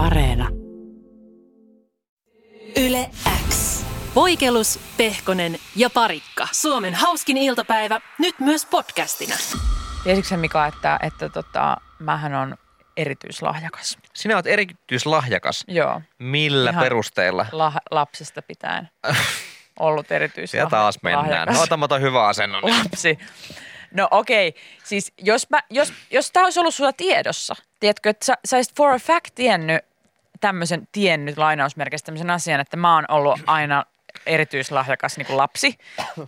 Areena. Yle X. Voikelus, Pehkonen ja Parikka. Suomen hauskin iltapäivä, nyt myös podcastina. Tiesitkö Mika, että, että tota, mähän on erityislahjakas? Sinä olet erityislahjakas. Joo, Millä Ihan- perusteella? lah, lapsesta pitäen ollut erityislahjakas. Ja taas mennään. No, ota, mä otan hyvä asennon. Lapsi. No okei, okay. siis jos, mä, jos, jos tämä olisi ollut sulla tiedossa, tiedätkö, että sä, sä olisit for a fact tiennyt tämmöisen, tiennyt lainausmerkeistä tämmöisen asian, että mä oon ollut aina erityislahjakas niin kuin lapsi,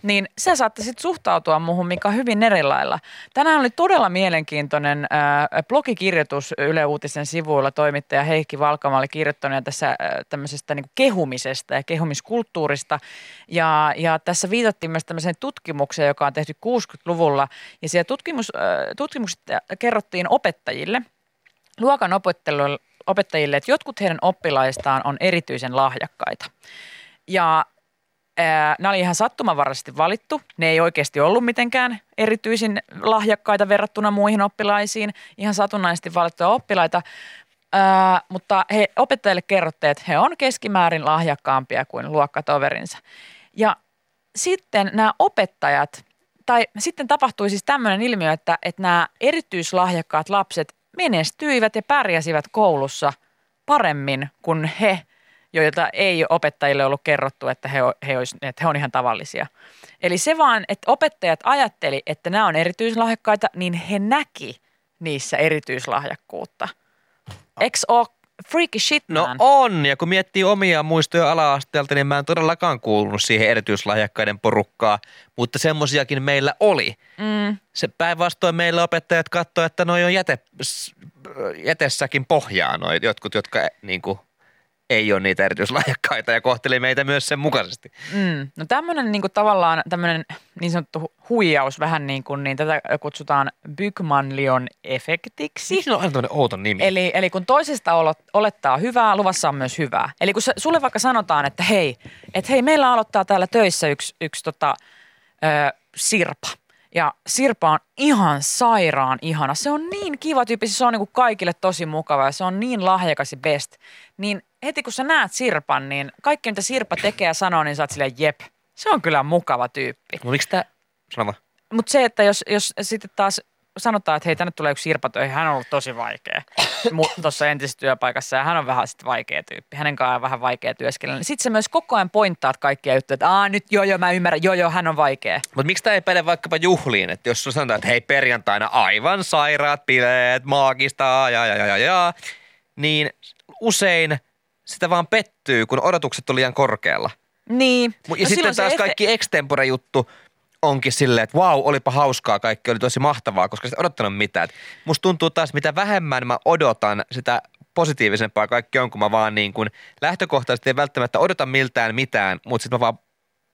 niin sä saattaisit suhtautua muuhun, mikä on hyvin eri lailla. Tänään oli todella mielenkiintoinen äh, blogikirjoitus Yle Uutisen sivuilla. Toimittaja Heikki Valkama oli kirjoittanut tässä äh, tämmöisestä niin kuin kehumisesta ja kehumiskulttuurista. Ja, ja tässä viitattiin myös tämmöiseen tutkimukseen, joka on tehty 60-luvulla. Ja siellä tutkimus, äh, tutkimuksesta kerrottiin opettajille, luokan opettajille, että jotkut heidän oppilaistaan on erityisen lahjakkaita. Ja nämä oli ihan sattumanvaraisesti valittu. Ne ei oikeasti ollut mitenkään erityisen lahjakkaita verrattuna muihin oppilaisiin. Ihan satunnaisesti valittuja oppilaita. Ää, mutta he, opettajille kerrottiin, että he on keskimäärin lahjakkaampia kuin luokkatoverinsa. Ja sitten nämä opettajat, tai sitten tapahtui siis tämmöinen ilmiö, että, että nämä erityislahjakkaat lapset menestyivät ja pärjäsivät koulussa paremmin kuin he, joilta ei opettajille ollut kerrottu, että he, he, olis, että he on ihan tavallisia. Eli se vaan, että opettajat ajatteli, että nämä on erityislahjakkaita, niin he näki niissä erityislahjakkuutta. Eikö ole freaky shit, No man? on, ja kun miettii omia muistoja ala-asteelta, niin mä en todellakaan kuulunut siihen erityislahjakkaiden porukkaa, mutta semmoisiakin meillä oli. Mm, Se päinvastoin meillä opettajat katsoivat, että noi on jäte, jätessäkin pohjaa, noi jotkut, jotka niin kuin, ei ole niitä erityislahjakkaita ja kohteli meitä myös sen mukaisesti. Mm. No tämmöinen niin tavallaan tämmöinen niin sanottu hu- huijaus vähän niin kuin, niin tätä kutsutaan Bygmanlion efektiksi. Miksi on aina tämmöinen outo nimi? Eli, eli kun toisesta olettaa hyvää, luvassa on myös hyvää. Eli kun se, sulle vaikka sanotaan, että hei, että hei, meillä aloittaa täällä töissä yksi, yksi tota, ö, Sirpa. Ja Sirpa on ihan sairaan ihana. Se on niin kiva tyyppi, se on niin kuin kaikille tosi mukava ja se on niin lahjakas ja best. Niin heti kun sä näet Sirpan, niin kaikki mitä Sirpa tekee ja sanoo, niin sä oot silleen jep, se on kyllä mukava tyyppi. Mutta miksi tämä, sano. Mutta se, että jos, jos sitten taas sanotaan, että hei, tänne tulee yksi Sirpa töihin, hän on ollut tosi vaikea tuossa entisessä työpaikassa ja hän on vähän sitten vaikea tyyppi. Hänen kanssaan on vähän vaikea työskennellä. Niin Sitten se myös koko ajan pointtaat kaikkia juttuja, että Aa, nyt joo joo mä ymmärrän, joo joo hän on vaikea. Mutta miksi tämä ei päde vaikkapa juhliin? Että jos sulla sanotaan, että hei perjantaina aivan sairaat bileet, maagista ja ja ja ja ja, niin usein sitä vaan pettyy, kun odotukset on liian korkealla. Niin. Ja No sitten taas efe- kaikki extempore juttu onkin silleen, että vau, olipa hauskaa, kaikki oli tosi mahtavaa, koska sitä odottanut mitään. Musta tuntuu taas, mitä vähemmän mä odotan, sitä positiivisempaa kaikki on, kun mä vaan niin kuin lähtökohtaisesti ei välttämättä odota miltään mitään, mutta sitten mä vaan,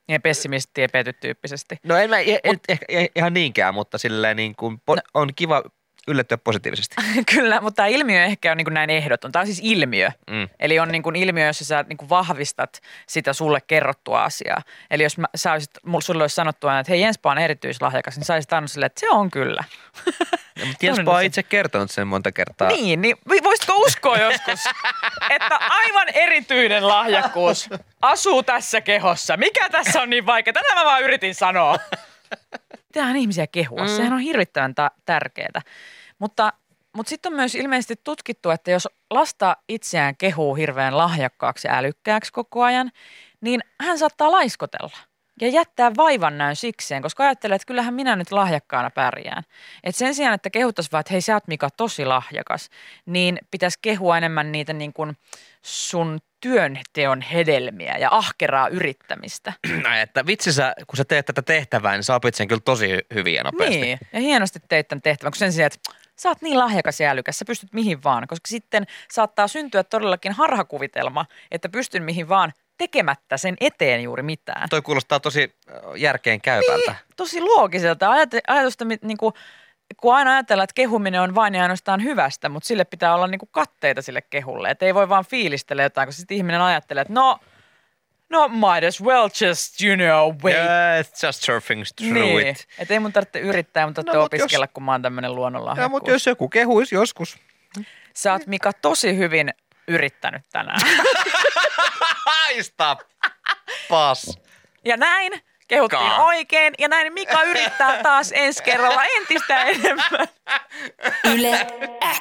Ja pessimisti ja tyyppisesti. no en mä en, en, ehkä ei ihan niinkään, mutta silleen niin kuin po, no. on kiva yllättyä positiivisesti. Kyllä, mutta tämä ilmiö ehkä on niin kuin näin ehdoton. Tämä on siis ilmiö. Mm. Eli on niin kuin ilmiö, jossa sä niin kuin vahvistat sitä sulle kerrottua asiaa. Eli jos mä, sä olisit, sulle olisi sanottu aina, että hei Jenspa on erityislahjakas, niin sä olisit annut silleen, että se on kyllä. Ja, mutta Jenspa on itse kertonut sen monta kertaa. Niin, niin voisitko uskoa joskus, että aivan erityinen lahjakkuus asuu tässä kehossa? Mikä tässä on niin vaikea? Tätä mä vaan yritin sanoa. Pitäähän ihmisiä kehua, mm. sehän on hirvittävän ta- tärkeää. Mutta, mutta sitten on myös ilmeisesti tutkittu, että jos lasta itseään kehuu hirveän lahjakkaaksi ja älykkääksi koko ajan, niin hän saattaa laiskotella ja jättää vaivan näyn sikseen, koska ajattelee, että kyllähän minä nyt lahjakkaana pärjään. Et sen sijaan, että kehuttaisiin vaan, että hei sä oot Mika tosi lahjakas, niin pitäisi kehua enemmän niitä niin kuin sun työnteon hedelmiä ja ahkeraa yrittämistä. Näin, että vitsi sä, kun sä teet tätä tehtävää, niin sä opit sen kyllä tosi hyvin ja nopeasti. Niin, ja hienosti teit tämän tehtävän, kun sen sijaan, että sä oot niin lahjakas ja älykäs, sä pystyt mihin vaan, koska sitten saattaa syntyä todellakin harhakuvitelma, että pystyn mihin vaan tekemättä sen eteen juuri mitään. Toi kuulostaa tosi järkeen käypältä. Tosi loogiselta Ajate, ajatusta, niin kuin, kun aina ajatellaan, että kehuminen on vain ja ainoastaan hyvästä, mutta sille pitää olla niin kuin katteita sille kehulle. Että ei voi vaan fiilistellä jotain, koska sitten ihminen ajattelee, että no, no might as well just, you know, wait. Yeah, it's just surfing through niin. it. Että ei mun tarvitse yrittää, tarvitsee No, no, mut jos- opiskella, kun mä oon tämmöinen luonnonlahjakkuus. Ja, mutta jos joku kehuisi joskus. Sä oot Mika tosi hyvin yrittänyt tänään. Haista pas. Ja näin kehuttiin oikein. Ja näin Mika yrittää taas ensi kerralla entistä enemmän. Yle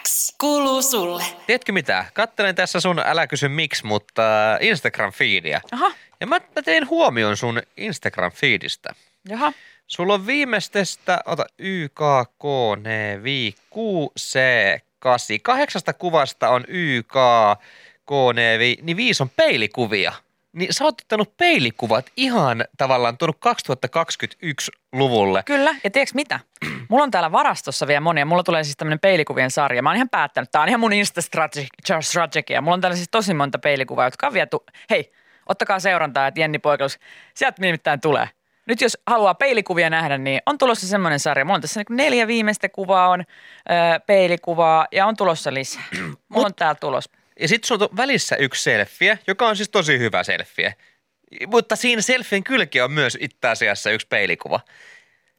X kuuluu sulle. Tiedätkö mitä? Kattelen tässä sun Älä kysy miksi, mutta Instagram-fiidiä. Aha, Ja mä, mä tein huomion sun Instagram-fiidistä. jaha. Sulla on viimeistestä, ota Y, K, K, N, V, Q, C, 8. Kahdeksasta kuvasta on Y, K, K, N, V, niin viisi on peilikuvia. Niin sä oot ottanut peilikuvat ihan tavallaan tuonut 2021-luvulle. Kyllä, ja tiedätkö mitä? Mulla on täällä varastossa vielä monia. Mulla tulee siis tämmöinen peilikuvien sarja. Mä oon ihan päättänyt. Tää on ihan mun Insta-strategia. Mulla on täällä siis tosi monta peilikuvaa, jotka on viety. Hei, ottakaa seurantaa, että Jenni Poikelus, sieltä nimittäin tulee. Nyt jos haluaa peilikuvia nähdä, niin on tulossa semmoinen sarja. Mulla on tässä niin neljä viimeistä kuvaa on peilikuvaa ja on tulossa lisää. Mulla on täällä tulos. Ja sitten sulla on välissä yksi selfie, joka on siis tosi hyvä selfie. Mutta siinä selfien kylki on myös itse asiassa yksi peilikuva.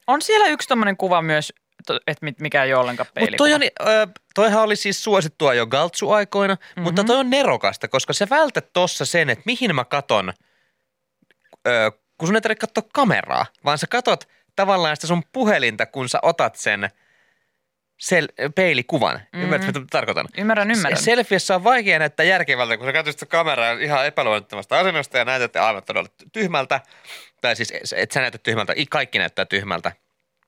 On siellä yksi tommonen kuva myös, että mikä ei ole ollenkaan peilikuva. toi on, ö, toihan oli siis suosittua jo Galtsu-aikoina, mm-hmm. mutta toi on nerokasta, koska sä vältät tossa sen, että mihin mä katon, ö, kun sun ei tarvitse katsoa kameraa, vaan sä katot tavallaan sitä sun puhelinta, kun sä otat sen sel- peilikuvan. Mm-hmm. Ymmärrätkö, mitä tarkoitan? Ymmärrän, ymmärrän. Se- Selfiessä on vaikea näyttää järkevältä, kun sä katsot sitä kameraa ihan epäluonnettomasta asennosta ja näytät aivan todella tyhmältä. Tai siis et sä näytät tyhmältä, i- kaikki näyttää tyhmältä.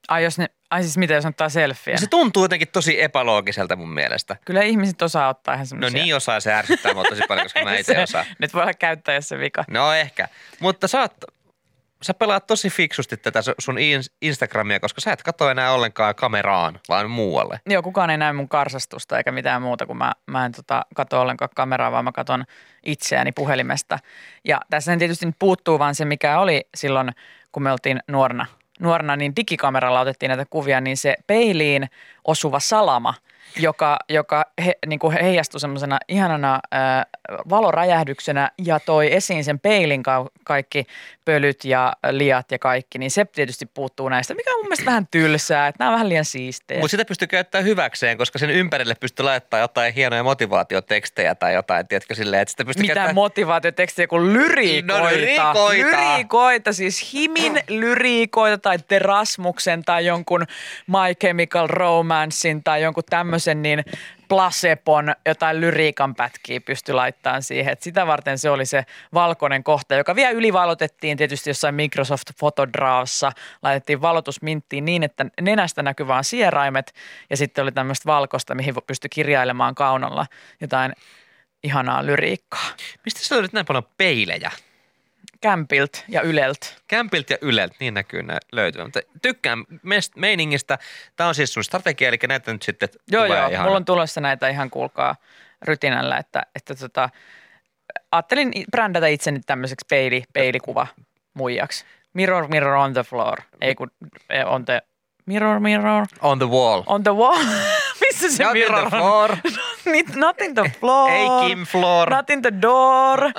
Ai, jos ne, ai siis mitä jos ottaa selfie? Ja se tuntuu jotenkin tosi epäloogiselta mun mielestä. Kyllä ihmiset osaa ottaa ihan No semmoisia. niin osaa, se ärsyttää mua tosi paljon, koska mä itse osaan. Nyt voi olla käyttäjässä vika. No ehkä. Mutta sä, oot, sä pelaat tosi fiksusti tätä su- sun ins- Instagramia, koska sä et katso enää ollenkaan kameraan, vaan muualle. Joo, kukaan ei näe mun karsastusta eikä mitään muuta, kun mä, mä en tota, katso ollenkaan kameraa, vaan mä katon itseäni puhelimesta. Ja tässä tietysti nyt puuttuu vaan se, mikä oli silloin, kun me oltiin nuorena, nuorena niin digikameralla otettiin näitä kuvia, niin se peiliin osuva salama, joka, joka he, niin kuin heijastui semmoisena ihanana ää, valoräjähdyksenä ja toi esiin sen peilin ka- kaikki pölyt ja liat ja kaikki, niin se tietysti puuttuu näistä, mikä on mun mielestä vähän tylsää, että nämä on vähän liian siistejä. Mutta sitä pystyy käyttämään hyväkseen, koska sen ympärille pystyy laittamaan jotain hienoja motivaatiotekstejä tai jotain, tiedätkö, silleen, että sitä pystyy Mitä käyttämään... motivaatiotekstejä kuin lyriikoita. No, lyriikoita. Lyriikoita, siis Himin lyriikoita tai Terasmuksen tai jonkun My Chemical Romancein tai jonkun tämmöisen, niin placebon jotain lyriikan pätkiä pysty laittamaan siihen. Et sitä varten se oli se valkoinen kohta, joka vielä ylivalotettiin tietysti jossain Microsoft Photodrawssa. Laitettiin valotusminttiin niin, että nenästä näkyy vaan sieraimet ja sitten oli tämmöistä valkoista, mihin pystyi kirjailemaan kaunalla jotain ihanaa lyriikkaa. Mistä sä löydät näin paljon peilejä? Kämpilt ja Ylelt. Kämpiltä ja Yleltä, niin näkyy nää löytyvän. Mutta tykkään mest- meiningistä. Tämä on siis sun strategia, eli näytä nyt sitten Joo, tulee joo. ihana. Mulla on tulossa näitä ihan kuulkaa rytinällä, että, että tota, ajattelin brändätä itseni tämmöiseksi peili, peilikuva muijaksi. Mirror, mirror on the floor. Ei kun eh, on the mirror, mirror On the wall. on the wall. Missä se Not mirror on? Not in the floor. Ei Kim Floor. Not in the door.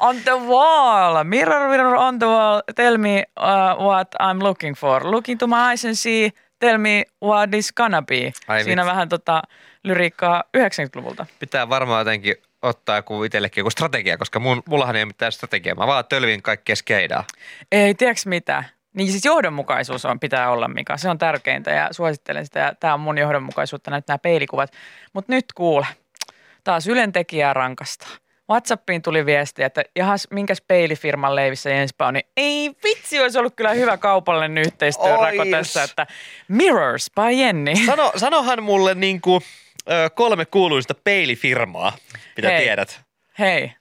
on the wall. Mirror, mirror on the wall. Tell me uh, what I'm looking for. Look into my eyes and see. Tell me what is gonna be. Ai Siinä vitsi. vähän tota lyriikkaa 90-luvulta. Pitää varmaan jotenkin ottaa joku itsellekin joku strategia, koska mun, mullahan ei ole mitään strategiaa. Mä vaan tölvin kaikkea skeidaa. Ei, tiedätkö mitä? Niin siis johdonmukaisuus on, pitää olla, Mika. Se on tärkeintä ja suosittelen sitä. Ja tämä on mun johdonmukaisuutta, näyttää nämä peilikuvat. Mutta nyt kuule, taas Ylen tekijää rankasta. Whatsappiin tuli viesti, että jahas, minkäs peilifirman leivissä Jenspa on, niin ei vitsi, olisi ollut kyllä hyvä kaupallinen yhteistyörako tässä, että Mirrors by Jenni. Sano, sanohan mulle niinku, ö, kolme kuuluista peilifirmaa, mitä Hei. tiedät. Hei,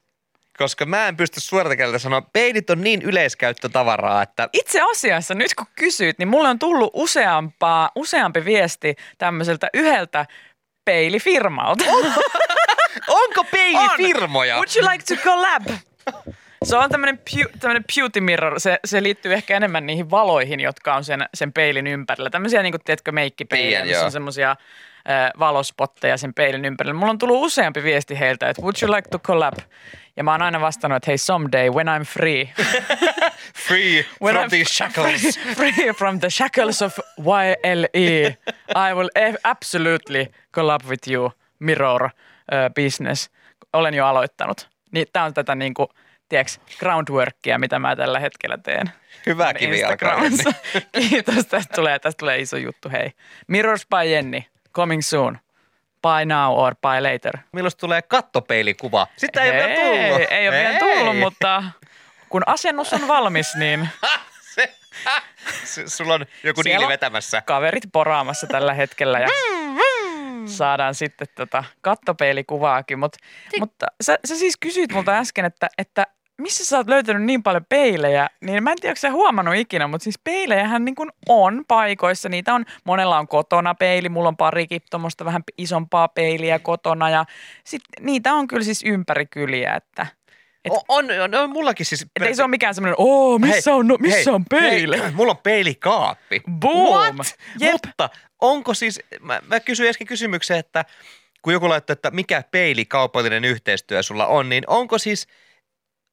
Koska mä en pysty suorata kieltä sanoa, peilit on niin yleiskäyttötavaraa, että itse asiassa nyt kun kysyt, niin mulle on tullut useampaa, useampi viesti tämmöiseltä yhdeltä peilifirmalta. onko peilifirmoja? Would you like to collab? Se on tämmöinen, pu- tämmöinen beauty mirror. Se, se liittyy ehkä enemmän niihin valoihin, jotka on sen, sen peilin ympärillä. Tämmöisiä, niin kuin, tiedätkö, meikkipeilejä, missä on semmoisia valospotteja sen peilin ympärillä. Mulla on tullut useampi viesti heiltä, että would you like to collab? Ja mä oon aina vastannut, että hei, someday when I'm free. Free When from I'm these shackles. Free, free from the shackles of YLE. I will e- absolutely collab with you, mirror uh, business. olen jo aloittanut. Niin tää on tätä niinku, tiedätkö, groundworkia, mitä mä tällä hetkellä teen. Hyvä mun kivi alkaa. Instagramissa. Kiitos, tästä tulee, tästä tulee iso juttu, hei. Mirrors by Jenni, coming soon. Buy now or buy later. Milloin tulee kattopeilikkuva? Sitä ei ole vielä tullut. Ei ole vielä tullut, mutta kun asennus on valmis, niin Se, S- sulla on joku Siellä diili vetämässä. kaverit poraamassa tällä hetkellä ja saadaan sitten tota kattopeilikuvaakin. Mut, mutta sä, sä siis kysyit multa äsken, että, että missä sä oot löytänyt niin paljon peilejä, niin mä en tiedä, onko sä huomannut ikinä, mutta siis peilejähän niin kuin on paikoissa. Niitä on, monella on kotona peili, mulla on parikin tuommoista vähän isompaa peiliä kotona ja sit niitä on kyllä siis ympäri kyliä, että et- On, on, on, mullakin siis. et ei se ole mikään semmoinen, oo, missä, on, no, missä hei, on peili? Hei, mulla on peilikaappi. Boom! What? Jep. Mutta onko siis, mä, mä kysyin äsken kysymyksen, että kun joku laittoi, että mikä peilikaupallinen yhteistyö sulla on, niin onko siis,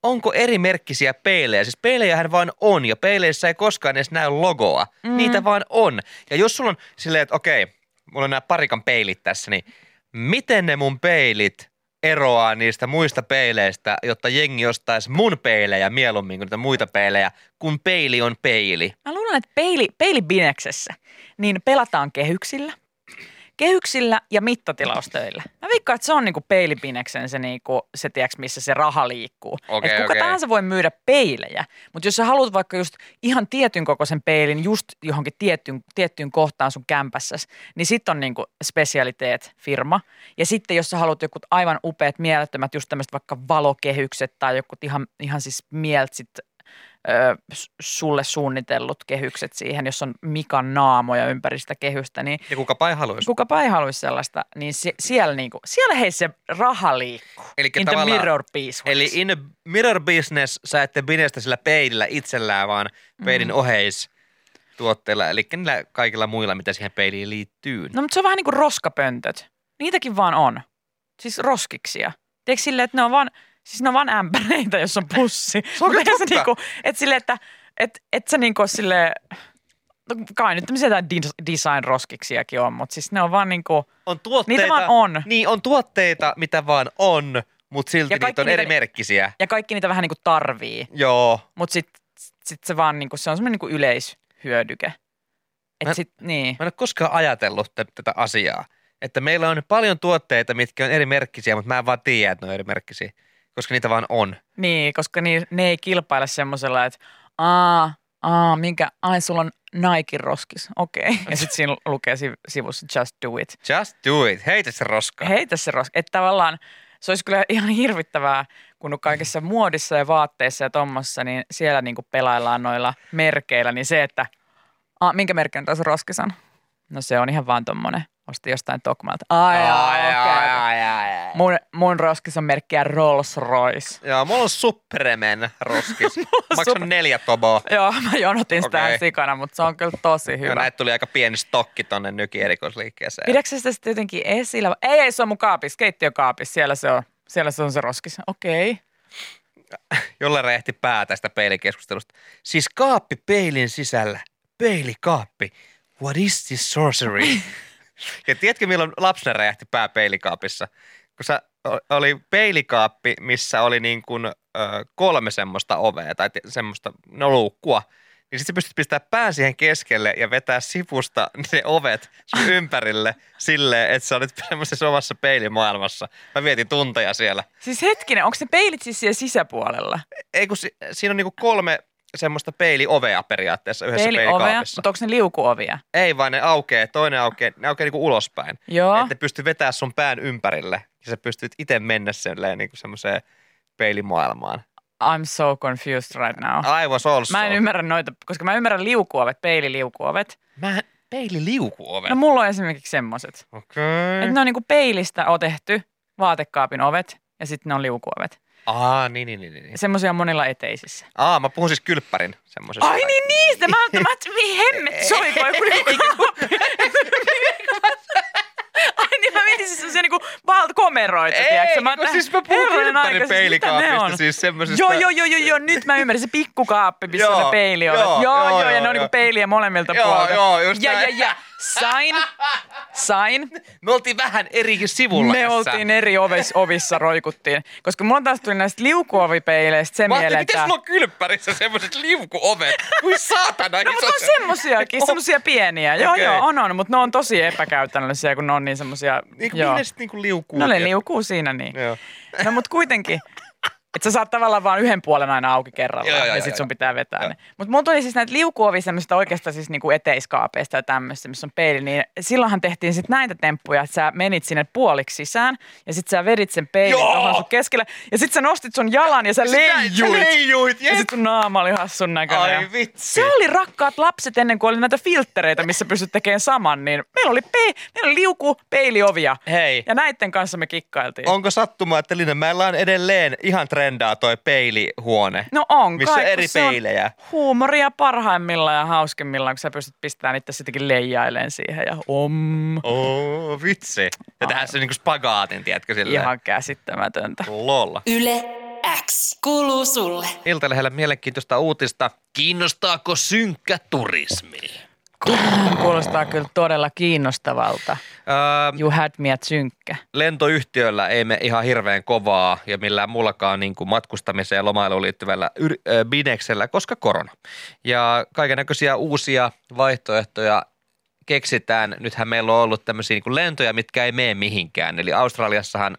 onko eri merkkisiä peilejä? Siis peilejähän vaan on ja peileissä ei koskaan edes näy logoa. Mm. Niitä vaan on. Ja jos sulla on silleen, että okei, mulla on nämä parikan peilit tässä, niin miten ne mun peilit eroaa niistä muista peileistä, jotta jengi ostaisi mun peilejä mieluummin kuin niitä muita peilejä, kun peili on peili. Mä luulen, että peili, peilibineksessä niin pelataan kehyksillä. Kehyksillä ja mittatilaustöillä. Mä veikkaan, että se on niinku peilibineksen se, niinku, se tiiäks, missä se raha liikkuu. Okei, Et kuka okei. tahansa voi myydä peilejä, mutta jos sä haluat vaikka just ihan tietyn kokoisen peilin just johonkin tiettyyn, tiettyyn kohtaan sun kämpässäs, niin sit on niinku specialiteet firma. Ja sitten jos sä haluat joku aivan upeat, mielettömät, just tämmöiset vaikka valokehykset tai joku ihan, ihan siis mieltsit ö, sulle suunnitellut kehykset siihen, jos on Mikan naamoja ympäri sitä kehystä, niin Ja kukapa ei haluaisi. kukapa ei haluaisi sellaista, niin se, siellä, niinku, siellä hei se raha liikkuu. Elikkä In the mirror piece. Eli in a mirror business sä ette binestä sillä peilillä itsellään, vaan peilin mm. oheis tuotteilla, eli niillä kaikilla muilla, mitä siihen peiliin liittyy. No mutta se on vähän niin kuin roskapöntöt. Niitäkin vaan on. Siis roskiksia. Tiedätkö silleen, että ne on vaan, siis ne on vaan ämpäreitä, jos on pussi. Se on totta. niinku, että silleen, että et, et sä niinku sille no kai nyt tämmöisiä jotain design-roskiksiakin on, mutta siis ne on vaan niinku, On tuotteita, Niitä vaan on. Niin, on tuotteita, mitä vaan on, mutta silti niitä on eri niitä- merkkisiä. ja kaikki niitä vähän niinku tarvii. Joo. Mutta sitten sit se vaan niinku, se on semmoinen niinku yleishyödyke. Et Mä- sit, niin. Mä en ole koskaan ajatellut t- tätä asiaa. Että meillä on paljon tuotteita, mitkä on eri merkkisiä, mutta mä en vaan tiedä, että ne on eri merkkisiä. Koska niitä vaan on. Niin, koska ni, ne ei kilpaile semmoisella, että aa, aa, minkä, ai sulla on Nike roskis, okei. Okay. Ja sitten siinä lukee si- sivussa just do it. Just do it. Heitä se roska. Heitä se roski. Että tavallaan se olisi kyllä ihan hirvittävää, kun on kaikessa muodissa ja vaatteissa ja tommossa, niin siellä niinku pelaillaan noilla merkeillä, niin se, että aa, minkä merkki on tässä roskis on? No se on ihan vaan tommonen. Ostin jostain Tokmalta. Ai, ai, ai, okei. ai, ai, ai. Mun, mun roskis on merkkiä Rolls Royce. Joo, mulla on Superman roskis. Maksan Super- neljä toboa. Joo, mä jonotin sitä okay. sikana, mutta se on kyllä tosi Ja hyvä. näitä tuli aika pieni stokki tonne nyki erikoisliikkeeseen. Pidätkö sitä sitten jotenkin esillä? Ei, ei, se on mun kaapissa, keittiökaapissa. Siellä se on, siellä se on se roskis. Okei. Okay. Jolle räjähti pää tästä peilikeskustelusta. Siis kaappi peilin sisällä. Peilikaappi. What is this sorcery? ja tiedätkö milloin lapsena räjähti pää peilikaapissa? Kun sä, oli peilikaappi, missä oli niin kuin, ö, kolme semmoista ovea tai semmoista no, luukkua. Niin sitten sä pystyt pistämään pään siihen keskelle ja vetää sivusta ne ovet sun ympärille silleen, että sä olit semmoisessa omassa peilimaailmassa. Mä vietin tunteja siellä. Siis hetkinen, onko ne peilit siis siellä sisäpuolella? Ei kun si- siinä on niinku kolme semmoista peiliovea periaatteessa yhdessä Peiliovea, mutta onko ne liukuovia? Ei vaan ne aukeaa, toinen aukeaa, ne aukeaa niinku ulospäin. Joo. Että pystyy vetämään sun pään ympärille ja sä pystyt itse mennä silleen niinku semmoiseen peilimaailmaan. I'm so confused right now. I was also. Mä en ymmärrä noita, koska mä ymmärrän liukuovet, peililiukuovet. Mä peililiukuovet. No mulla on esimerkiksi semmoset. Okei. Että ne on niinku peilistä otetty vaatekaapin ovet ja sitten ne on liukuovet. Aa, niin, niin, niin. niin. Semmoisia on monilla eteisissä. Aa, mä puhun siis kylppärin semmoisesta. Ai niin niistä! Mä ajattelin, että hemmet, joku niinku... Ai niin, mä mietin siis semmosia niinku valtakomeroita, Ei, tiedätkö? no ajattelin, siis mä puhun kylppärin siis peilikaapista, on? siis semmosesta- Joo, joo, joo, joo, joo, nyt mä ymmärrän, se pikkukaappi, missä on Joo, ne peiliovet. joo, Joo, joo, joo, joo, ja joo, ne on joo. niinku peiliä molemmilta Joo, puolilta. joo, just ja, ja, ja, Sain, sain. Me oltiin vähän eri sivulla Me tässä. oltiin eri ovis, ovissa roikuttiin. Koska mulla taas tuli näistä liukuovipeileistä se Mä ajattelin, mieleen, miten että... sulla on kylppärissä semmoiset liukuovet? Kuin saatana No mutta on se- semmosiakin, semmosia pieniä. Joo Okei. joo, on on, mutta ne on tosi epäkäytännöllisiä, kun ne on niin semmosia... Niin kuin joo. niinku liukuu? No ne liukuu siinä niin. Joo. No mutta kuitenkin, että sä saat tavallaan vain yhden puolen aina auki kerrallaan Joo, joo, ja joo, sit sun pitää vetää Joo. ne. Mutta mulla tuli siis näitä liukuovia semmoista oikeastaan siis niinku eteiskaapeista ja tämmöistä, missä on peili, niin silloinhan tehtiin sit näitä temppuja, että sä menit sinne puoliksi sisään ja sit sä vedit sen peilin tuohon sun keskelle ja sit sä nostit sun jalan ja sä Sä leijuit. leijuit, Ja sit sun naama oli hassun näköinen. Ai vitsi. Se oli rakkaat lapset ennen kuin oli näitä filttereitä, missä pystyt tekemään saman, niin meillä oli, pe- meillä oli liuku peiliovia. Hei. Ja näiden kanssa me kikkailtiin. Onko sattumaa, että Linnanmäellä on edelleen ihan trendaa toi peilihuone? No on Missä kai, on eri se on peilejä. Huumoria parhaimmillaan ja hauskimmillaan, kun sä pystyt pistämään itse sittenkin leijaileen siihen ja om. Oh, vitsi. Ja tähän se niinku spagaatin, tiedätkö silleen? Ihan käsittämätöntä. Lolla. Yle X kuuluu sulle. Iltalehdellä mielenkiintoista uutista. Kiinnostaako synkkä turismi? Kuulostaa kyllä todella kiinnostavalta. Öö, You had me at synkkä. lentoyhtiöllä ei me ihan hirveän kovaa ja millään muullakaan niin kuin matkustamiseen ja lomailuun liittyvällä yr- ö, bineksellä, koska korona. Ja kaiken näköisiä uusia vaihtoehtoja keksitään. Nythän meillä on ollut tämmöisiä niin lentoja, mitkä ei mene mihinkään. Eli Australiassahan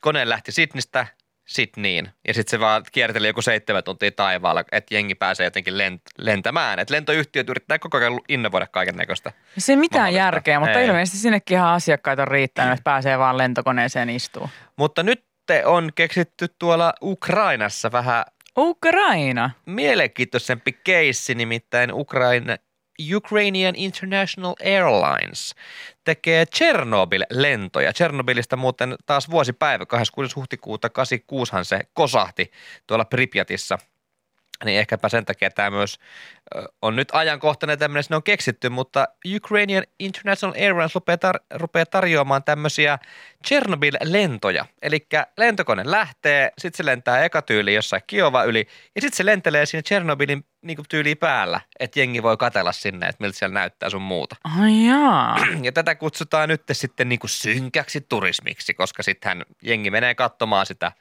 kone lähti Sydneystä Sydneyin ja sitten se vaan kierteli joku seitsemän tuntia taivaalla, että jengi pääsee jotenkin lent- lentämään. Et lentoyhtiöt yrittää koko ajan innovoida kaiken näköistä. Se ei mitään järkeä, mutta Ei. ilmeisesti sinnekin ihan asiakkaita on riittänyt, että pääsee vaan lentokoneeseen istumaan. Mutta nyt on keksitty tuolla Ukrainassa vähän Ukraina. mielenkiintoisempi keissi, nimittäin Ukraina, Ukrainian International Airlines tekee Chernobyl-lentoja. Chernobylistä muuten taas vuosipäivä, 26. huhtikuuta 86han se kosahti tuolla Pripyatissa. Niin ehkäpä sen takia tämä myös on nyt ajankohtainen tämmöinen, sinne on keksitty, mutta Ukrainian International Airlines rupeaa, tar- rupeaa tarjoamaan tämmöisiä Chernobyl-lentoja. Eli lentokone lähtee, sitten se lentää eka tyyli jossain Kiova yli, ja sitten se lentelee siinä Chernobylin niin tyyliin päällä, että jengi voi katella sinne, että miltä siellä näyttää sun muuta. Ai jaa. Ja tätä kutsutaan nyt sitten niin kuin synkäksi turismiksi, koska sittenhän jengi menee katsomaan sitä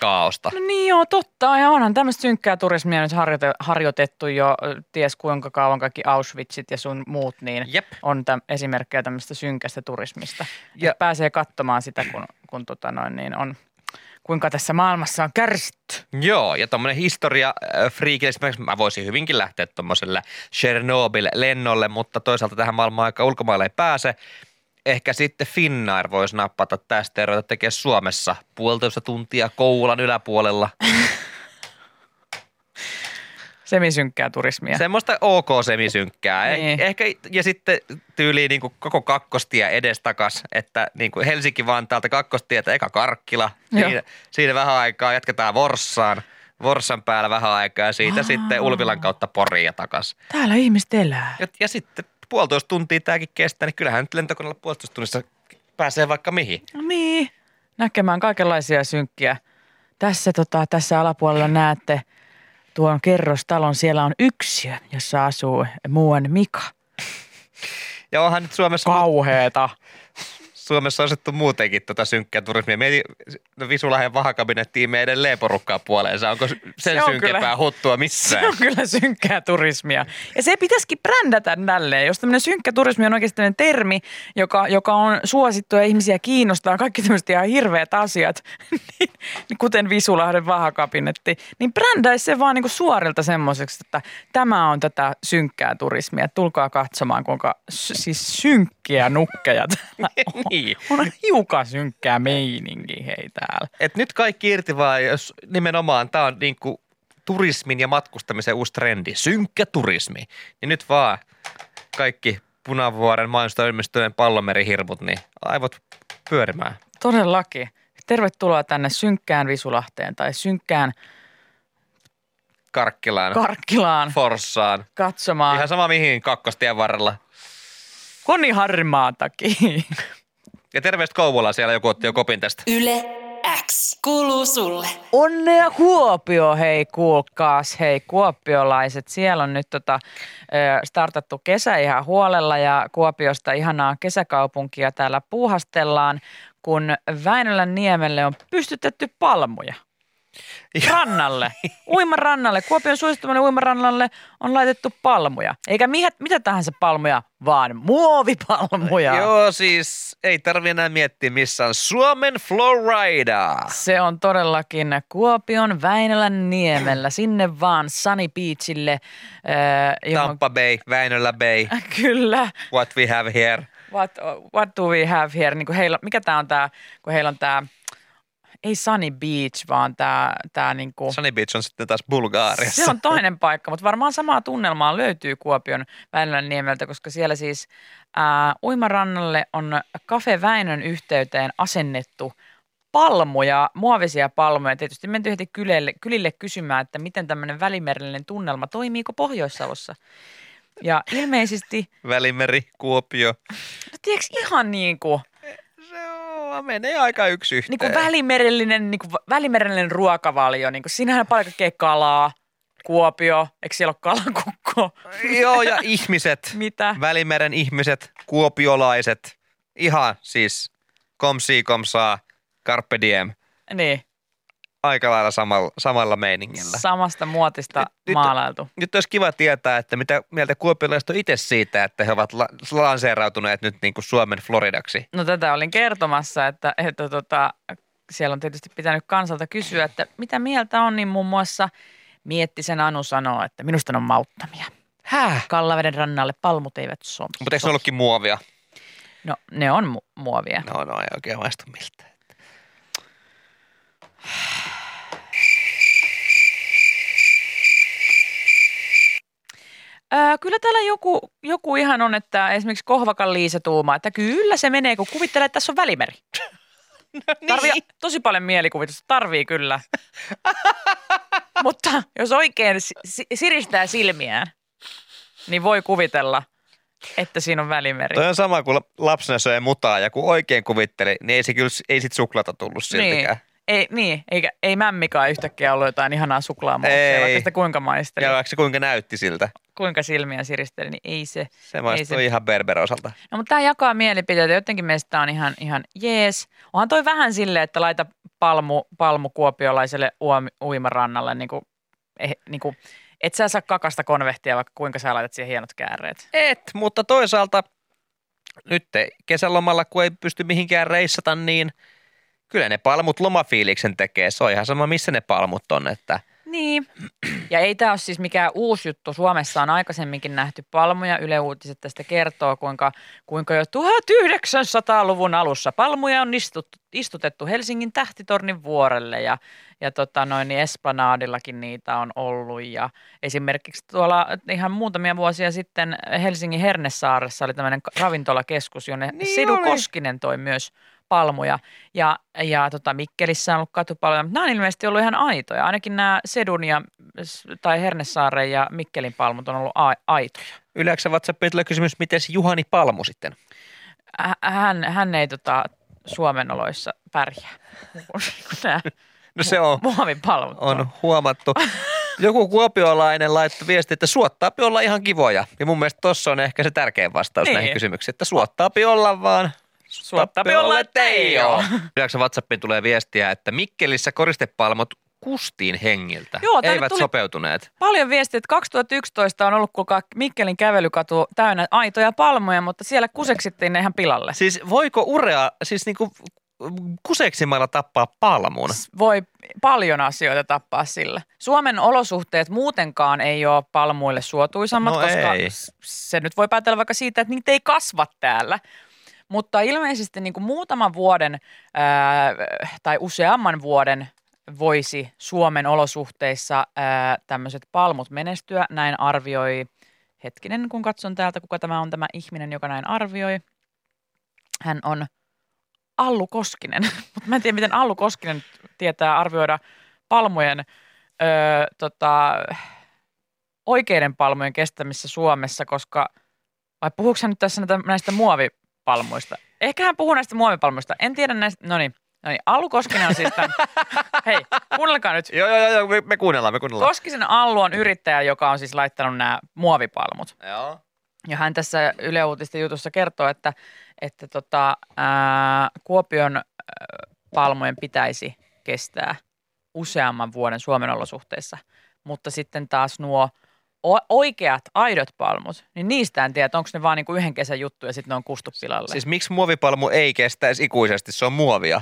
kaaosta. No niin joo, totta. Ja onhan tämmöistä synkkää turismia nyt harjoite- harjoitettu jo ties kuinka kauan kaikki Auschwitzit ja sun muut, niin Jep. on täm, esimerkkejä tämmöistä synkästä turismista. Ja- Ja pääsee katsomaan sitä, kun, kun tota noin, niin on, kuinka tässä maailmassa on kärsitty. Joo, ja tuommoinen historia friikille, esimerkiksi mä voisin hyvinkin lähteä tuommoiselle Chernobyl-lennolle, mutta toisaalta tähän maailman aika ulkomaille ei pääse. Ehkä sitten Finnair voisi nappata tästä ja ruveta tekemään Suomessa puolitoista tuntia Koulan yläpuolella. Semisynkkää turismia. Semmoista ok semisynkkää. Niin. Eh, ehkä, ja sitten tyyliin niin kuin koko kakkostie edestakas, että niin kuin Helsinki Vantaalta kakkostietä eka Karkkila. Joo. Siinä, siinä vähän aikaa jatketaan Vorssaan. Vorssan päällä vähän aikaa ja siitä Aa. sitten Ulvilan kautta Poriin ja takas. Täällä ihmiset elää. Ja, ja sitten puolitoista tuntia tämäkin kestää, niin kyllähän nyt lentokoneella puolitoista tunnissa pääsee vaikka mihin. No niin, näkemään kaikenlaisia synkkiä. Tässä, tota, tässä alapuolella näette tuon kerrostalon. Siellä on yksiö, jossa asuu muuan Mika. Ja onhan nyt Suomessa, Kauheeta. Suomessa asettu muutenkin tota synkkää turismia. Mieti, no Visulahden vahakabinetti imee edelleen porukkaa puoleensa. Onko sen Se on synkempää kyllä- huttua Se missään? on kyllä synkkää turismia. Ja se pitäisikin brändätä nälleen. Jos tämmöinen synkkä turismi on oikeasti tämmöinen termi, joka, joka on suosittu ja ihmisiä kiinnostaa, kaikki tämmöiset ihan hirveät asiat, niin, niin kuten Visulahden vahakabinetti, niin brändäisi se vaan niinku suorilta semmoiseksi, että tämä on tätä synkkää turismia. Tulkaa katsomaan, kuinka siis synkkiä nukkeja täällä on. niin. On hiukan synkkää meininki hei täällä. Et nyt kaikki irti vaan, jos nimenomaan tämä on niinku turismin ja matkustamisen uusi trendi. Synkkä turismi. Niin nyt vaan kaikki Punavuoren mainostoimistojen pallomerihirmut, niin aivot pyörimään. Todellakin. Tervetuloa tänne synkkään Visulahteen tai synkkään Karkkilaan, Karkkilaan Forssaan. katsomaan Ihan sama mihin kakkostien varrella. Koni Harmaatakin. Ja terveistä Kouvolaan siellä joku otti jo kopin tästä. Yle X. kuuluu sulle. Onnea Kuopio, hei kuulkaas, hei kuopiolaiset. Siellä on nyt tota, startattu kesä ihan huolella ja Kuopiosta ihanaa kesäkaupunkia täällä puuhastellaan, kun Väinölän niemelle on pystytetty palmuja. Rannalle, uimarannalle, Kuopion suosittumalle uimarannalle on laitettu palmuja. Eikä mitä, mitä tahansa palmuja, vaan muovipalmuja. Joo, siis ei tarvi enää miettiä, missä on Suomen Florida. Se on todellakin Kuopion Väinölän niemellä, sinne vaan Sunny Beachille. Äh, johon- Tampa Bay, Väinölä Bay, Kyllä. what we have here. What, what do we have here? Niin kuin heillä, mikä tämä on tämä, kun heillä on tämä, ei Sunny Beach, vaan tämä, tämä niin kuin, Sunny Beach on sitten taas Bulgaariassa. se on toinen paikka, mutta varmaan samaa tunnelmaa löytyy Kuopion Väinölän niemeltä, koska siellä siis ää, uimarannalle on Cafe Väinön yhteyteen asennettu palmuja, muovisia palmuja. Tietysti menty heti kylille, kylille kysymään, että miten tämmöinen välimerellinen tunnelma, toimiiko Pohjois-Savossa. Ja ilmeisesti, Välimeri, Kuopio. no tiedätkö ihan niin kuin, Se on, menee aika yksi yhteen. niin kuin välimerellinen, niin kuin välimerellinen ruokavalio. Niin kuin, siinähän on paljon kaikkea kalaa, Kuopio, eikö siellä ole kalakukko? Joo, ja ihmiset, Mitä? Välimeren ihmiset, kuopiolaiset, ihan siis komsi komsaa, carpe diem, Niin, aika lailla samalla, samalla meiningillä. samasta muotista Nyt- nyt- maalailtu. Nyt olisi kiva tietää, että mitä mieltä kuopiolaiset on itse siitä, että he ovat la- lanseerautuneet nyt niin kuin Suomen Floridaksi. No tätä olin kertomassa, että, että tota, siellä on tietysti pitänyt kansalta kysyä, että mitä mieltä on, niin muun muassa Miettisen Anu sanoo, että minusta ne on mauttamia. Häh? Kallaveden rannalle palmut eivät sovi. Mutta eikö ne ollutkin muovia? No ne on mu- muovia. No, no ei oikein maistu miltään. Öö, kyllä täällä joku, joku ihan on, että esimerkiksi Kohvakan Liisa tuumaa, että kyllä se menee, kun kuvittelee, että tässä on välimeri. No Tarvii tosi paljon mielikuvitusta, tarvii kyllä. Mutta jos oikein si- si- siristää silmiään, niin voi kuvitella, että siinä on välimeri. Toi on sama kuin lapsena söi mutaa ja kun oikein kuvitteli, niin ei, se kyllä, ei sit suklata tullut niin. siltikään. Ei, niin, eikä, ei mämmikaan yhtäkkiä ollut jotain ihanaa suklaamuoksia, Ei. vaikka sitä kuinka maisteli, Ja vaikka se kuinka näytti siltä. Kuinka silmiä siristeli, niin ei se. Se maistuu se- ihan berberosalta. No mutta tämä jakaa mielipiteitä. Jotenkin meistä on ihan, ihan jees. Onhan toi vähän silleen, että laita palmu, palmu kuopiolaiselle uom, uimarannalle. Niin kuin, eh, niin kuin, et sä saa kakasta konvehtia, vaikka kuinka sä laitat siihen hienot kääreet. Et, mutta toisaalta nyt kesälomalla, kun ei pysty mihinkään reissata, niin kyllä ne palmut lomafiiliksen tekee. Se on ihan sama, missä ne palmut on. Että Niin. Ja ei tämä ole siis mikään uusi juttu. Suomessa on aikaisemminkin nähty palmuja. Yle Uutiset tästä kertoo, kuinka, kuinka jo 1900-luvun alussa palmuja on istuttu, istutettu Helsingin tähtitornin vuorelle ja, ja tota noin, niin Esplanadillakin niitä on ollut. Ja esimerkiksi tuolla ihan muutamia vuosia sitten Helsingin Hernesaaressa oli tämmöinen ravintolakeskus, jonne Niin niin Sidu oli. Koskinen toi myös palmuja. Ja, ja tota Mikkelissä on ollut katupalveluja, mutta nämä on ilmeisesti ollut ihan aitoja. Ainakin nämä Sedun ja, tai Hernesaaren ja Mikkelin palmut on ollut a- aitoja. yleensä WhatsAppiin tulee kysymys, miten Juhani Palmu sitten? Hä- Hän, hän ei tota, Suomen oloissa pärjää. No se on, muovipalmut. on huomattu. Joku kuopiolainen laittoi viesti, että suottaapi olla ihan kivoja. Ja mun mielestä tossa on ehkä se tärkein vastaus Niin. näihin kysymyksiin, että suottaapi olla vaan. Suottaapi olla, että ei. Yleensä WhatsAppiin tulee viestiä, että Mikkelissä koristepalmot kustiin hengiltä. Joo, Eivät sopeutuneet. Paljon viestiä, että 2011 on ollut kuulkaa Mikkelin kävelykatu täynnä aitoja palmuja, mutta siellä kuseksittiin ne ihan pilalle. Siis voiko urea, siis niinku kuseksimalla tappaa palmun? voi paljon asioita tappaa sillä. Suomen olosuhteet muutenkaan ei ole palmuille suotuisammat, No koska ei. se nyt voi päätellä vaikka siitä, että niitä ei kasva täällä. Mutta ilmeisesti niin kuin muutaman vuoden ää, tai useamman vuoden voisi Suomen olosuhteissa tämmöiset palmut menestyä. Näin arvioi, hetkinen kun katson täältä, kuka tämä on tämä ihminen, joka näin arvioi. Hän on Allu Koskinen, mutta mä en tiedä, miten Allu Koskinen tietää arvioida palmujen öö, tota, oikeiden palmujen kestämissä Suomessa, koska vai puhuuko nyt tässä näistä muovipalmuista? Ehkä hän puhuu näistä muovipalmuista. En tiedä näistä, no niin, No niin, Allu Koskinen on siis tämän, hei, kuunnelkaa nyt. Joo, joo, joo, me, me kuunnellaan, me kuunnellaan. Koskisen Allu on yrittäjä, joka on siis laittanut nämä muovipalmut. Joo. Ja hän tässä Yle Uutisten jutussa kertoo, että, että tota, ää, Kuopion ää, palmojen pitäisi kestää useamman vuoden Suomen olosuhteissa. Mutta sitten taas nuo oikeat, aidot palmut, niin niistä en tiedä, onko ne vaan niinku yhden kesän juttu ja sitten ne on kustu pilalle. Siis miksi muovipalmu ei kestäisi ikuisesti? Se on muovia.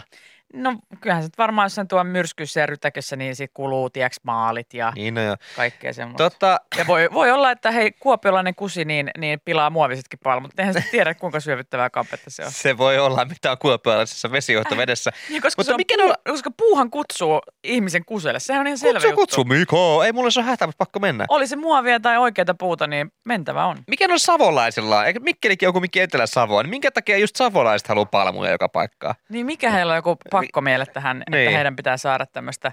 No kyllähän se varmaan jossain tuon myrskyssä ja rytäkössä, niin siitä kuluu, tieks maalit ja Niin no kaikkea semmoista. Tota, Ja voi, voi olla, että hei, kuopiolainen kusi niin, niin pilaa muovisetkin palmut. Eihän se tiedä, kuinka syövyttävää kampetta se on. se voi olla, mitä on kuopialaisessa vesijohtovedessä. Niin, koska, Mutta on mikä puu, ne koska puuhan kutsuu ihmisen kuselle. Sehän on ihan selvä Kutsu, juttu. kutsu, Miko. Ei mulle se ole hätä, mutta pakko mennä. Oli se muovia tai oikeita puuta, niin mentävä on. Mikä on savolaisilla? Eikö Mikkelikin joku mikki Etelä-Savoa? Niin minkä takia just savolaiset haluaa palmuja joka paikkaan? Niin mikä heillä on joku pakko miele tähän, Niin. että heidän pitää saada tämmöistä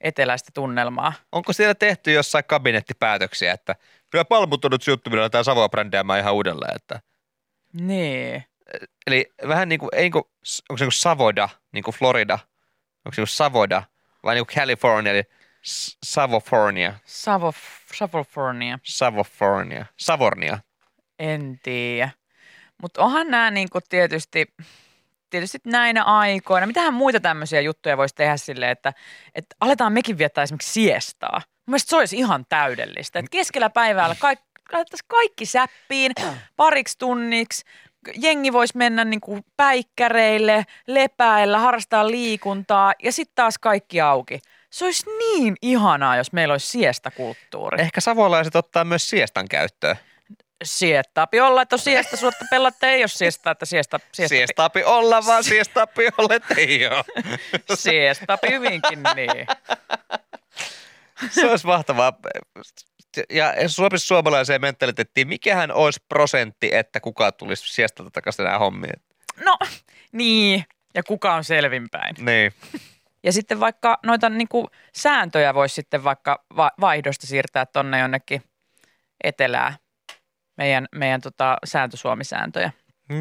eteläistä tunnelmaa. Onko siellä tehty jossain kabinettipäätöksiä, että kyllä palmut on nyt millä aletaan Savoa brändäämään ihan uudelleen. Että. Niin. Eli vähän niin kuin, ei niin kuin, onko se niin kuin Savoda, niin kuin Florida? Onko se niin kuin Savoda vai niin kuin California, eli Savofornia, Savo, Savofornia. Savofornia, Savornia. En tiedä. Mutta onhan nämä niinku tietysti, tietysti näinä aikoina. Mitähän muita tämmöisiä juttuja voisi tehdä sille, että, että aletaan mekin viettää esimerkiksi siestaa. Mun mielestä se olisi ihan täydellistä. Että keskellä päivällä kaikki, laitettaisiin kaikki säppiin pariksi tunniksi. Jengi voisi mennä niinku päikkäreille, lepäillä, harrastaa liikuntaa ja sitten taas kaikki auki. Se olisi niin ihanaa, jos meillä olisi siesta-kulttuuri. Ehkä savolaiset ottaa myös siestan käyttöön. Siestaapi olla, että on siestä suotta pellatte, ei ole siesta, että siesta, siesta, Siestaapi olla, vaan siestaapi olla, että ei ole. siestaapi hyvinkin niin. Se olisi mahtavaa. Ja sopisi suomalaiseen mentaliteettiin, mikähän olisi prosentti, että kuka tulisi siestalta takaisin nämä hommiin? No, niin. Ja kuka on selvinpäin. Niin. Ja sitten vaikka noita niin kuin sääntöjä voisi sitten vaikka va- vaihdosta siirtää tonne jonnekin etelää. Meidän, meidän tota, sääntösuomisääntöjä.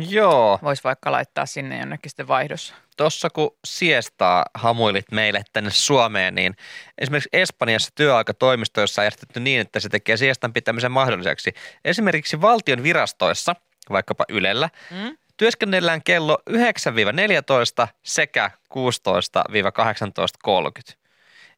Joo. Voisi vaikka laittaa sinne jonnekin sitten vaihdossa. Tuossa kun siestaa hamuilit meille tänne Suomeen, niin esimerkiksi Espanjassa työaikatoimistoissa on järjestetty niin, että se tekee siestan pitämisen mahdolliseksi. Esimerkiksi valtion virastoissa, vaikkapa Ylellä, Mm? työskennellään kello 9-14 sekä 16-18.30.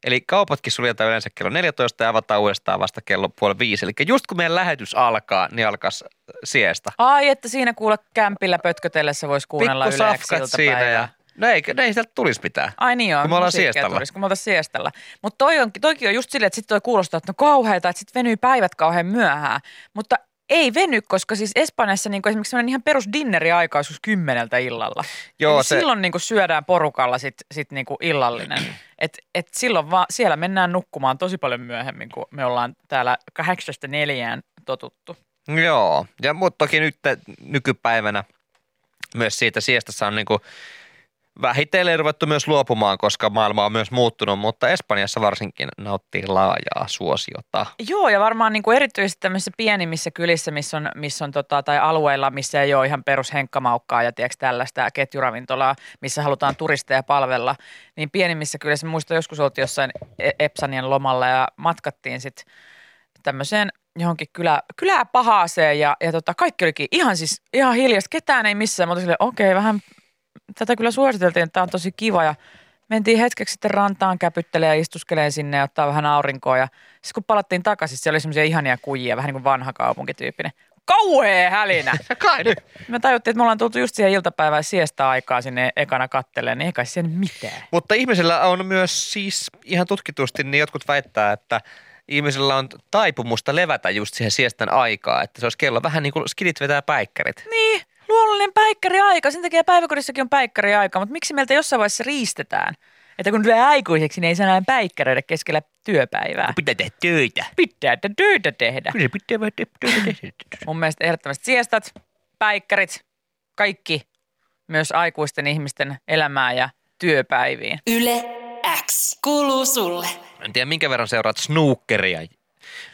Eli kaupatkin suljetaan yleensä kello 14 ja avataan uudestaan vasta kello puoli viisi. Eli just kun meidän lähetys alkaa, niin alkaisi siesta. Ai, että siinä kuule kämpillä pötkötellessä voisi kuunnella Pikku yleensä siinä ja... No ei, no ei sieltä tulisi mitään. Ai niin joo. Kun me ollaan siestalla. Tulisi, kun me oltaisiin siestalla. Mutta toi on, toikin on just silleen, että sitten toi kuulostaa, että no kauheita, että sitten venyy päivät kauhean myöhään. Mutta ei veny, koska siis Espanjassa niin esimerkiksi sellainen ihan perus dinneriaika olisi kymmeneltä illalla. Joo, Eli se- Silloin niin syödään porukalla sit, sit niin illallinen. Et, et silloin vaan, siellä mennään nukkumaan tosi paljon myöhemmin, kun me ollaan täällä kahdeksasta neljään totuttu. Joo, ja mutta toki nyt nykypäivänä myös siitä siestassa on niinku vähitellen ruvettu myös luopumaan, koska maailma on myös muuttunut, mutta Espanjassa varsinkin nauttii laajaa suosiota. Joo, ja varmaan niin kuin erityisesti tämmöisissä pienimmissä kylissä, missä on, missä on tota, tai alueilla, missä ei ole ihan perus henkkamaukkaa ja tiedätkö, tällaista ketjuravintolaa, missä halutaan turisteja palvella, niin pienimmissä kylissä, muistan joskus oltiin jossain E- Epsanien lomalla ja matkattiin sitten tämmöiseen johonkin kylä, kylää pahaaseen ja, ja tota, kaikki olikin ihan siis ihan hiljasta, ketään ei missään, mutta okei, vähän tätä kyllä suositeltiin, että tämä on tosi kiva ja mentiin hetkeksi sitten rantaan käpyttelee ja istuskelee sinne ja ottaa vähän aurinkoa ja sitten kun palattiin takaisin, siellä oli semmoisia ihania kujia, vähän niin kuin vanha kaupunkityyppinen. Kauhea hälinä! Kai nyt. Me tajuttiin, että me ollaan tultu just siihen iltapäivään siesta aikaa sinne ekana katteleen, niin eikä siellä mitään. Mutta ihmisellä on myös siis ihan tutkitusti, niin jotkut väittää, että ihmisellä on taipumusta levätä just siihen siestan aikaa, että se olisi kello vähän niin kuin skidit vetää päikkärit. Niin, luonnollinen päikkäriaika. Sen takia päiväkodissakin on päikkäriaika, mutta miksi meiltä jossain vaiheessa riistetään? Että kun tulee aikuiseksi, niin ei saa enää päikkäröidä keskellä työpäivää. Pitää tehdä töitä. Pitää että töitä tehdä. Kyllä pitää vähän töitä tehdä. Mun mielestä ehdottomasti siestat, päikkärit, kaikki myös aikuisten ihmisten elämää ja työpäiviin. Yle X kuuluu sulle. En tiedä minkä verran seuraat snookeria,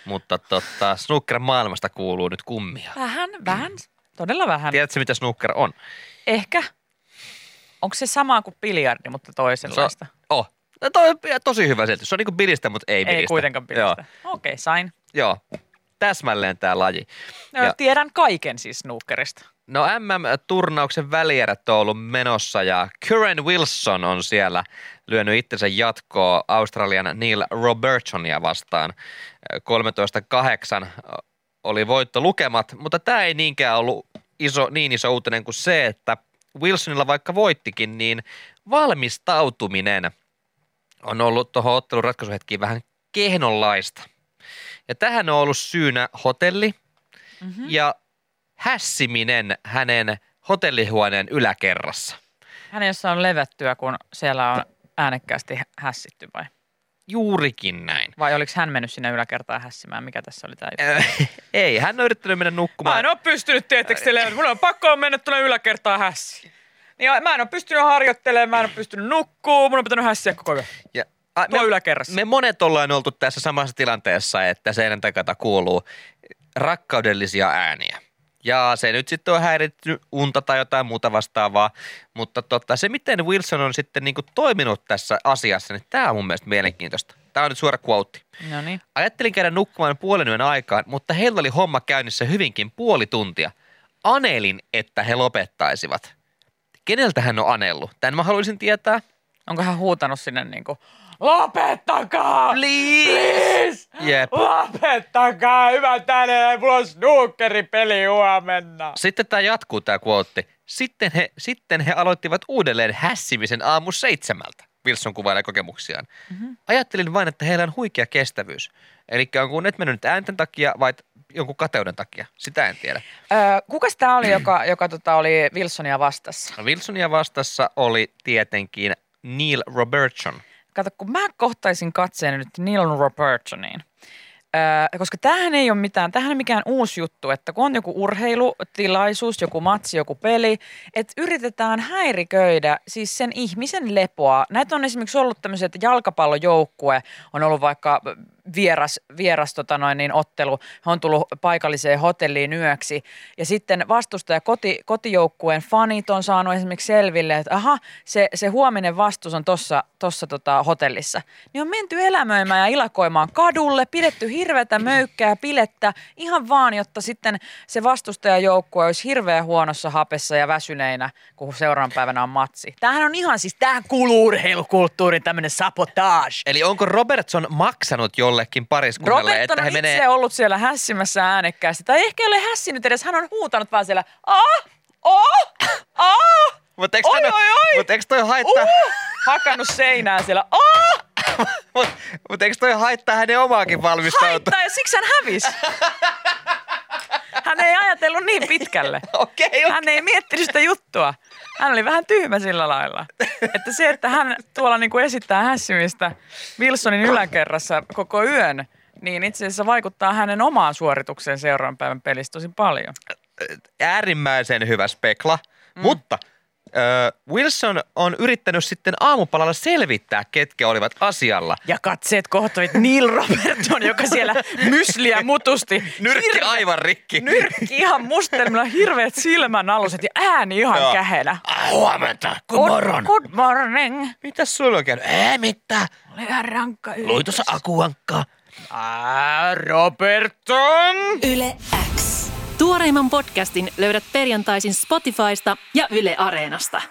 mutta tota, snooker maailmasta kuuluu nyt kummia. Vähän, vähän, todella vähän. Tiedätkö mitä snooker on? Ehkä. onko se sama kuin biljardi, mutta Se on, toisenlaista? oh. No toi on tosi hyvä selitys. Se on niinku bilistä, mutta ei bilistä. Ei kuitenkaan bilistä. Okei, okay, sain. joo. Täsmälleen tämä laji. No, Ja- Tiedän kaiken siis snookerista. No MM-turnauksen välierät on ollut menossa ja Curran Wilson on siellä lyönyt itsensä jatkoa Australian Neil Robertsonia vastaan. 13-8 oli voittolukemat, mutta tämä ei niinkään ollut iso, niin iso uutinen kuin se, että Wilsonilla vaikka voittikin, niin valmistautuminen on ollut tuohon ottelun ratkaisuhetkiin vähän kehnonlaista. Ja tähän on ollut syynä hotelli Mm-hmm. ja hässiminen hänen hotellihuoneen yläkerrassa. Hänessä on levättyä, kun siellä on äänekkäästi hä- hässitty vai? Juurikin näin. Vai oliko hän mennyt sinne yläkertaan hässimään? Mikä tässä oli tämä Ei, hän on yrittänyt mennä nukkumaan. Mä en ole pystynyt, tietysti te levät. Mulla on pakko mennä tuonne yläkertaan hässiin. Niin mä en ole pystynyt harjoittelemaan, mä en ole pystynyt nukkuu, mun on pitänyt hässiä koko ajan. Ja, a, Tuo yläkerrassa. me monet ollaan oltu tässä samassa tilanteessa, että seinän takata kuuluu rakkaudellisia ääniä. Ja se nyt sitten on häiritty unta tai jotain muuta vastaavaa, mutta tota, se miten Wilson on sitten niinku toiminut tässä asiassa, niin tämä on mun mielestä mielenkiintoista. Tämä on nyt suora quote. No niin. Ajattelin käydä nukkumaan puolen yön aikaan, mutta heillä oli homma käynnissä hyvinkin puoli tuntia. Anelin, että he lopettaisivat. Keneltä hän on anellut? Tämän mä haluaisin tietää. Onko hän huutanut sinne niinku, lopettakaa! Please! Jep. Lopettakaa, hyvä tänne, mulla on snookeripeli huomenna. Sitten tämä jatkuu tämä quote. Sitten he, sitten he aloittivat uudelleen hässimisen aamu seitsemältä. Wilson kuvailee kokemuksiaan. Mm-hmm. Ajattelin vain, että heillä on huikea kestävyys. Eli onko et mennyt nyt äänten takia vai jonkun kateuden takia? Sitä en tiedä. Öö, kukas tämä oli, joka, joka tota, oli Wilsonia vastassa? Wilsonia vastassa oli tietenkin Neil Robertson. Kato, kun mä kohtaisin katseen nyt Neil Robertsoniin. Öö, koska tämähän ei ole mitään, tämähän ei mikään uusi juttu, että kun on joku urheilutilaisuus, joku matsi, joku peli, että yritetään häiriköidä siis sen ihmisen lepoa. Näitä on esimerkiksi ollut tämmöiset, että jalkapallojoukkue on ollut vaikka vieras, vieras tota noin, niin ottelu, he on tullut paikalliseen hotelliin yöksi ja sitten vastustaja koti, kotijoukkueen fanit on saanut esimerkiksi selville, että aha, se, se huominen vastus on tuossa tossa tota hotellissa. Niin on menty elämöimään ja ilakoimaan kadulle, pidetty hirveätä möykkää, pilettä, ihan vaan, jotta sitten se vastustajajoukkue olisi hirveän huonossa hapessa ja väsyneinä, kun seuraavan päivänä on matsi. Tämähän on ihan siis, tähän kuuluu urheilukulttuurin tämmöinen sabotage. Eli onko Robertson maksanut jollekin pariskunnalle, Robert että on he itse menee... ollut siellä hässimässä äänekkäästi. Tai ehkä ei ole hässinyt edes, hän on huutanut vaan siellä, ah, oh, ah, Mutta eikö, Oi, hän- oi, oi! Mut eikö toi haittaa... uh, hakannut seinää siellä, ah, Mutta mut eikö toi haittaa hänen omaakin valmistautua? haittaa ja siksi hän hävisi. Hän ei ajatellut niin pitkälle. Okei, okei. Hän ei miettinyt sitä juttua. Hän oli vähän tyhmä sillä lailla. Että se, että hän tuolla niin kuin esittää hässimistä Wilsonin yläkerrassa koko yön, niin itse asiassa vaikuttaa hänen omaan suoritukseen seuraavan päivän pelissä tosi paljon. äärimmäisen hyvä spekla, mm. mutta Wilson on yrittänyt sitten aamupalalla selvittää, ketkä olivat asialla. Ja katseet kohtoivat Neil Robertson, joka siellä mysliä mutusti. Nyrkki Hirve- aivan rikki. Nyrkki ihan mustelmilla, hirveät silmän aluset ja ääni ihan Joo. kähenä. Ah, huomenta, Good, good morning. Mitäs sulla on käynyt? Ei mitään. Oli ihan rankka yö. Lui tuossa akuankkaa. Ää, Robertson! Yle X. Tuoreimman podcastin löydät perjantaisin Spotifysta ja Yle Areenasta.